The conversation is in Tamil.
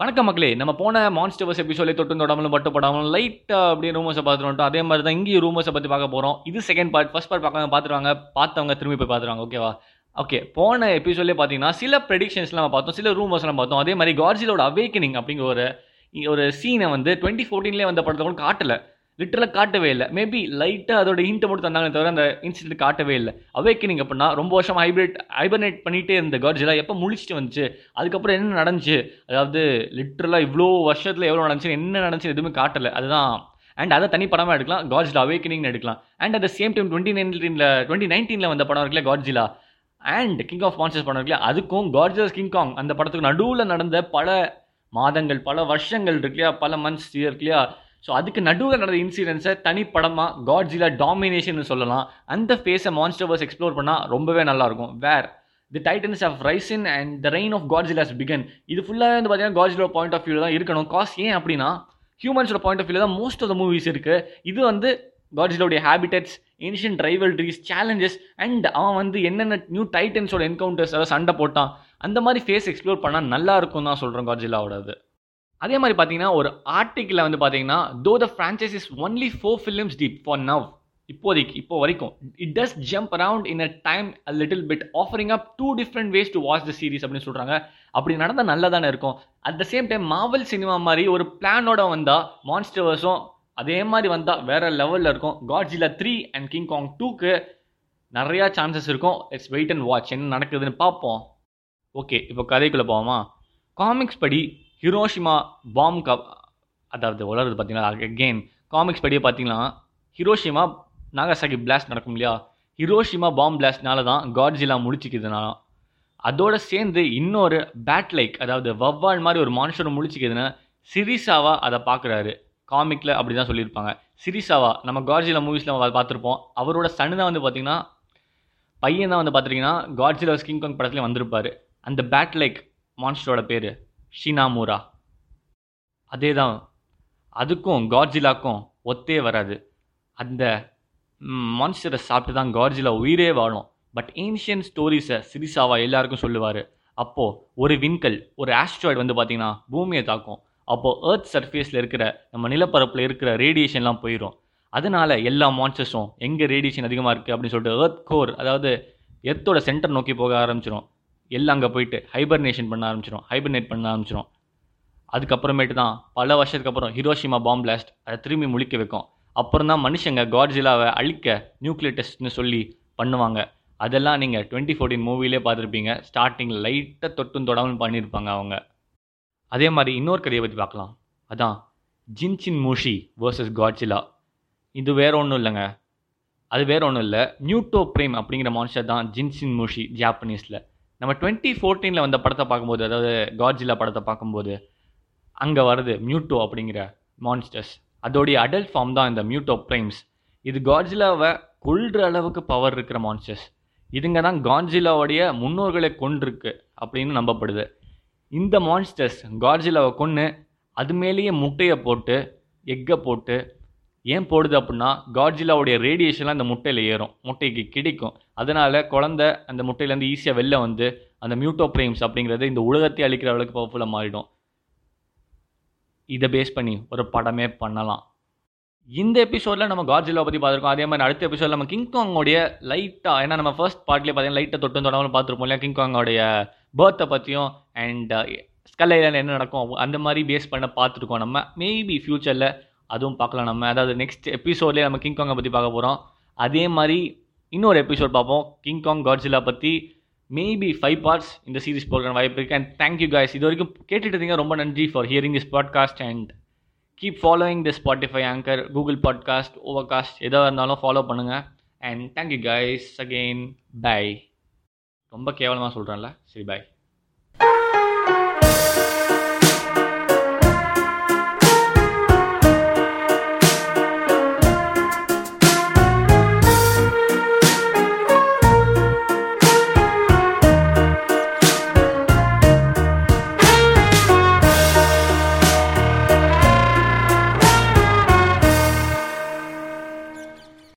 வணக்கம் மக்களே. நம்ம போன மான்ஸ்டர்ஸ் எபிசோட்ல தொட்டும் தொடாமலும் பட்டு படாமலும் லைட்டாக அப்படியே ரூமர்ஸை பார்த்துட்டு அதே மாதிரி தான் இங்கேயும் ரூமர்ஸை பற்றி பார்க்க போகிறோம் இது செகண்ட் பார்ட் ஃபர்ஸ்ட் பார்ட் பார்க்க பார்த்துருவாங்க. பார்த்தவங்க திரும்பி போய் பார்த்துருவாங்க. ஓகேவா ஓகே போன எபிசோட்லேயே பார்த்தீங்கன்னா சில ப்ரெடிக்ஷன்ஸ்லாம் நம்ம பார்த்தோம். சில ரூமர்ஸ்லாம் பார்த்தோம். அதே மாதிரி கார்ஜிலோட அவேக்கனிங் அப்படிங்கிற ஒரு ஒரு சீனை வந்து டுவெண்ட்டி ஃபோர்டீன்லேயே வந்த படத்தை கூட காட்டலை. லிட்டரலாக காட்டவே இல்லை. மேபி லைட்டாக அதோட ஹிண்ட்டை மட்டும் தந்தாங்களே தவிர அந்த இன்சிடென்ட் காட்டவே இல்லை. அவேக்கனிங் அப்படின்னா ரொம்ப வருஷம் ஹைப்ரேட் ஹைபர்னேட் பண்ணிகிட்டே இருந்த கார்ஜிலா எப்போ முழிச்சிட்டு வந்துச்சு? அதுக்கப்புறம் என்ன நடந்துச்சு? அதாவது லிட்டரலாக இவ்வளோ வருஷத்தில் எவ்வளோ நடந்துச்சு என்ன நடந்துச்சு எதுவுமே காட்டலை. அதுதான். அண்ட் அதை தனி படமாக எடுக்கலாம். காட்ஜிலா அவேக்கனிங்னு எடுக்கலாம். And at same time twenty நைன்டீனில் டுவெண்ட்டி நைன்டீனில் வந்த படம் இருக்குல்ல Godzilla and king of monsters படம் இருக்குல்ல அதுக்கும் காட்ஜிலஸ் கிங் காங் அந்த படத்துக்கு நடுவில் நடந்த பல மாதங்கள் பல வருஷங்கள் இருக்கு இல்லையா? பல மந்த்ஸ் இருக்கு இல்லையா? ஸோ அதுக்கு நடுவில் நடந்த இன்சிடென்ட்ஸை தனி படமாக காட்ஜிலா டாமினேஷன் சொல்லலாம். அந்த ஃபேஸை மான்ஸ்டர்வர்ஸ் எக்ஸ்ப்ளோர் பண்ணால் ரொம்பவே நல்லாயிருக்கும் where the titans of risen and the reign of Godzillas began இது ஃபுல்லாக வந்து பார்த்தீங்கன்னா காட்ஜிலோ பாயிண்ட் ஆஃப் வியூவில் தான் இருக்கணும். காஸ் ஏன் அப்படின்னா ஹியூமன்ஸோட பாயிண்ட் ஆஃப் வியூ தான் மோஸ்ட் ஆஃப் த மூவிஸ் இருக்குது இது வந்து காட்ஜிலோடைய habitats ancient rivalries challenges and அவன் வந்து என்னென்ன நியூ டைட்டன்ஸோட என்கவுண்டர்ஸ் அதாவது சண்டை போட்டான். அந்த மாதிரி ஃபேஸ் எக்ஸ்ப்ளோர் பண்ணால் நல்லா இருக்கும் தான் சொல்கிறேன் காட்ஜிலாவோடது அதே மாதிரி பார்த்தீங்கன்னா ஒரு ஆர்டிக்கில் வந்து பார்த்தீங்கன்னா though the franchise is only four films deep for now இப்போதைக்கு இப்போ வரைக்கும் it does jump around in a time a little bit offering up two different ways to watch the series அப்படின்னு சொல்கிறாங்க அப்படி நடந்தால் நல்லா தானே இருக்கும். At the same time Marvel cinema மாதிரி ஒரு பிளானோட வந்தால் மான்ஸ்டர்ஸும் அதே மாதிரி வந்தால் வேற லெவலில் இருக்கும். Godzilla three and King Kong டூக்கு நிறையா சான்சஸ் இருக்கும். இட்ஸ் வெயிட் அண்ட் வாட்ச் என்ன நடக்குதுன்னு பார்ப்போம். ஓகே இப்போ கதைக்குள்ளே போவோமா? காமிக்ஸ் படி ஹிரோஷிமா பாம் கப் அதாவது வளருது பார்த்தீங்கன்னா அகெயின் காமிக்ஸ் படியே பார்த்தீங்கன்னா ஹிரோஷிமா நாகசாகி பிளாஸ்ட் நடக்கும் இல்லையா? ஹிரோஷிமா பாம் பிளாஸ்ட்னால தான் காட்ஜிலா முடிச்சுக்குதுனா அதோட சேர்ந்து இன்னொரு பேட் லைக் அதாவது வவ்வால் மாதிரி ஒரு மான்ஸ்டர் முடிச்சுக்குதுன்னா சிரிசாவா அதை பார்க்குறாரு. காமிக்கில் அப்படி தான் சொல்லியிருப்பாங்க. சிரிசாவா நம்ம காட்ஜிலா மூவிஸில் நம்ம பார்த்துருப்போம். அவரோட சன்னு தான் வந்து பார்த்தீங்கன்னா பையன் தான் வந்து பார்த்துட்டிங்கன்னா காட்ஜிலா கிங் காங் படத்துலேயும் வந்திருப்பார். அந்த பேட் லைக் மான்ஸ்டரோட பேர். ஷினாமூரா. அதே தான் அதுக்கும் காட்ஜிலாக்கும் ஒத்தே வராது. அந்த மான்ஸ்டரை சாப்பிட்டு தான் காட்ஜிலா உயிரே வாழும். பட் ஏன்ஷியன் ஸ்டோரிஸை சிரிசாவா எல்லாருக்கும் சொல்லுவார். அப்போது ஒரு விண்கல் ஒரு ஆஸ்ட்ராய்டு வந்து பார்த்திங்கன்னா பூமியை தாக்கும். அப்போது ஏர்த் சர்ஃபேஸில் இருக்கிற நம்ம நிலப்பரப்பில் இருக்கிற ரேடியேஷன்லாம் போயிடும் அதனால் எல்லா மான்ஸ்டர்ஸும் எங்கே ரேடியேஷன் அதிகமாக இருக்குது அப்படின்னு சொல்லிட்டு ஏர்த் கோர் அதாவது எர்த்தோட சென்டர் நோக்கி போக ஆரம்பிச்சிடும் எல்லாம் அங்கே போயிட்டு ஹைபர்னேஷன் பண்ண ஆரம்பிச்சிடும் ஹைபர்னேட் பண்ண ஆரம்பிச்சிடும் அதுக்கப்புறமேட்டு தான் பல வருஷத்துக்கு அப்புறம் ஹிரோஷிமா பாம் பிளாஸ்ட் அதை திரும்பி முழிக்க வைக்கும். அப்புறம் தான் மனுஷங்க காட்ஜிலாவை அழிக்க நியூக்ளியர் டெஸ்ட்னு சொல்லி பண்ணுவாங்க. அதெல்லாம் நீங்கள் டுவெண்ட்டி ஃபோர்டீன் மூவிலே பார்த்துருப்பீங்க. ஸ்டார்டிங்கில் லைட்டாக தொட்டும் தொடாமல் பண்ணியிருப்பாங்க அவங்க. அதே மாதிரி இன்னொரு கதையை பற்றி பார்க்கலாம். அதான் ஜின்சின் மூஷி வேர்சஸ் காட்ஜிலா இது வேற ஒன்றும் இல்லைங்க. அது வேற ஒன்றும் இல்லை. நியூட்டோ பிரேம் அப்படிங்கிற மான்ஸ்டர் தான் ஜின்சின் மூஷி ஜாப்பனீஸில் நம்ம டுவெண்ட்டி ஃபோர்டீனில் வந்த படத்தை பார்க்கும்போது அதாவது காட்ஜிலா படத்தை பார்க்கும்போது அங்கே வருது மியூட்டோ அப்படிங்கிற மான்ஸ்டர்ஸ் அதோடைய அடல்ட் ஃபார்ம் தான் இந்த மியூட்டோ பிரைம்ஸ் இது காட்ஜிலாவை கொள்கிற அளவுக்கு பவர் இருக்கிற மான்ஸ்டர்ஸ் இதுங்க தான் காட்ஜிலாவுடைய முன்னோர்களை கொண்டிருக்கு அப்படின்னு நம்பப்படுது. இந்த மான்ஸ்டர்ஸ் காட்ஜிலாவை கொன்று அது மேலேயே முட்டையை போட்டு எக்கை போட்டு ஏன் போடுது அப்படின்னா காட்ஜிலாவுடைய ரேடியேஷன்லாம் அந்த முட்டையில் ஏறும். முட்டைக்கு கிடைக்கும். அதனால் குழந்த அந்த முட்டையிலேருந்து ஈஸியாக வெளில வந்து அந்த மியூட்டோப்ரேம்ஸ் அப்படிங்கிறது இந்த உலகத்தை அழிக்கிற அளவுக்கு பவர்ஃபுல்லாக மாறிடும். இதை பேஸ் பண்ணி ஒரு படமே பண்ணலாம். இந்த எபிசோடில் நம்ம காட்ஜிலா பற்றி பார்த்துருக்கோம். அதே மாதிரி அடுத்த எபிசோடில் நம்ம கிங்காங்கோடைய லைட்டாக ஏன்னா நம்ம ஃபர்ஸ்ட் பார்ட்லேயே பார்த்தீங்கன்னா லைட்டை தொட்டு தொடாமல் பார்த்துருப்போம் இல்லையா? கிங்காங்கோடைய பேர்த்தை பற்றியும் அண்ட் ஸ்கல்லையில் என்ன நடக்கும்? அந்த மாதிரி பேஸ் பண்ண பார்த்துருக்கோம் நம்ம. மேபி ஃப்யூச்சரில் அதுவும் பார்க்கலாம். நம்ம அதாவது நெக்ஸ்ட் எபிசோட்லேயே நம்ம கிங்காங்கை பற்றி பார்க்க போகிறோம் அதே மாதிரி இன்னொரு எபிசோட் பார்ப்போம். கிங்காங் காட்ஜிலா பற்றி மேபி ஃபைவ் பார்ட்ஸ் இந்த சீரிஸ் போகிற வாய்ப்பு இருக்குது அண்ட் தேங்க்யூ காய்ஸ் இது வரைக்கும் கேட்டுட்டு இருந்தீங்க ரொம்ப நன்றி for hearing this podcast and keep following the Spotify Anchor Google podcast Overcast எதாக இருந்தாலும் ஃபாலோ பண்ணுங்கள் and thank you guys again bye ரொம்ப கேவலமாக சொல்கிறேன்ல சரி பாய்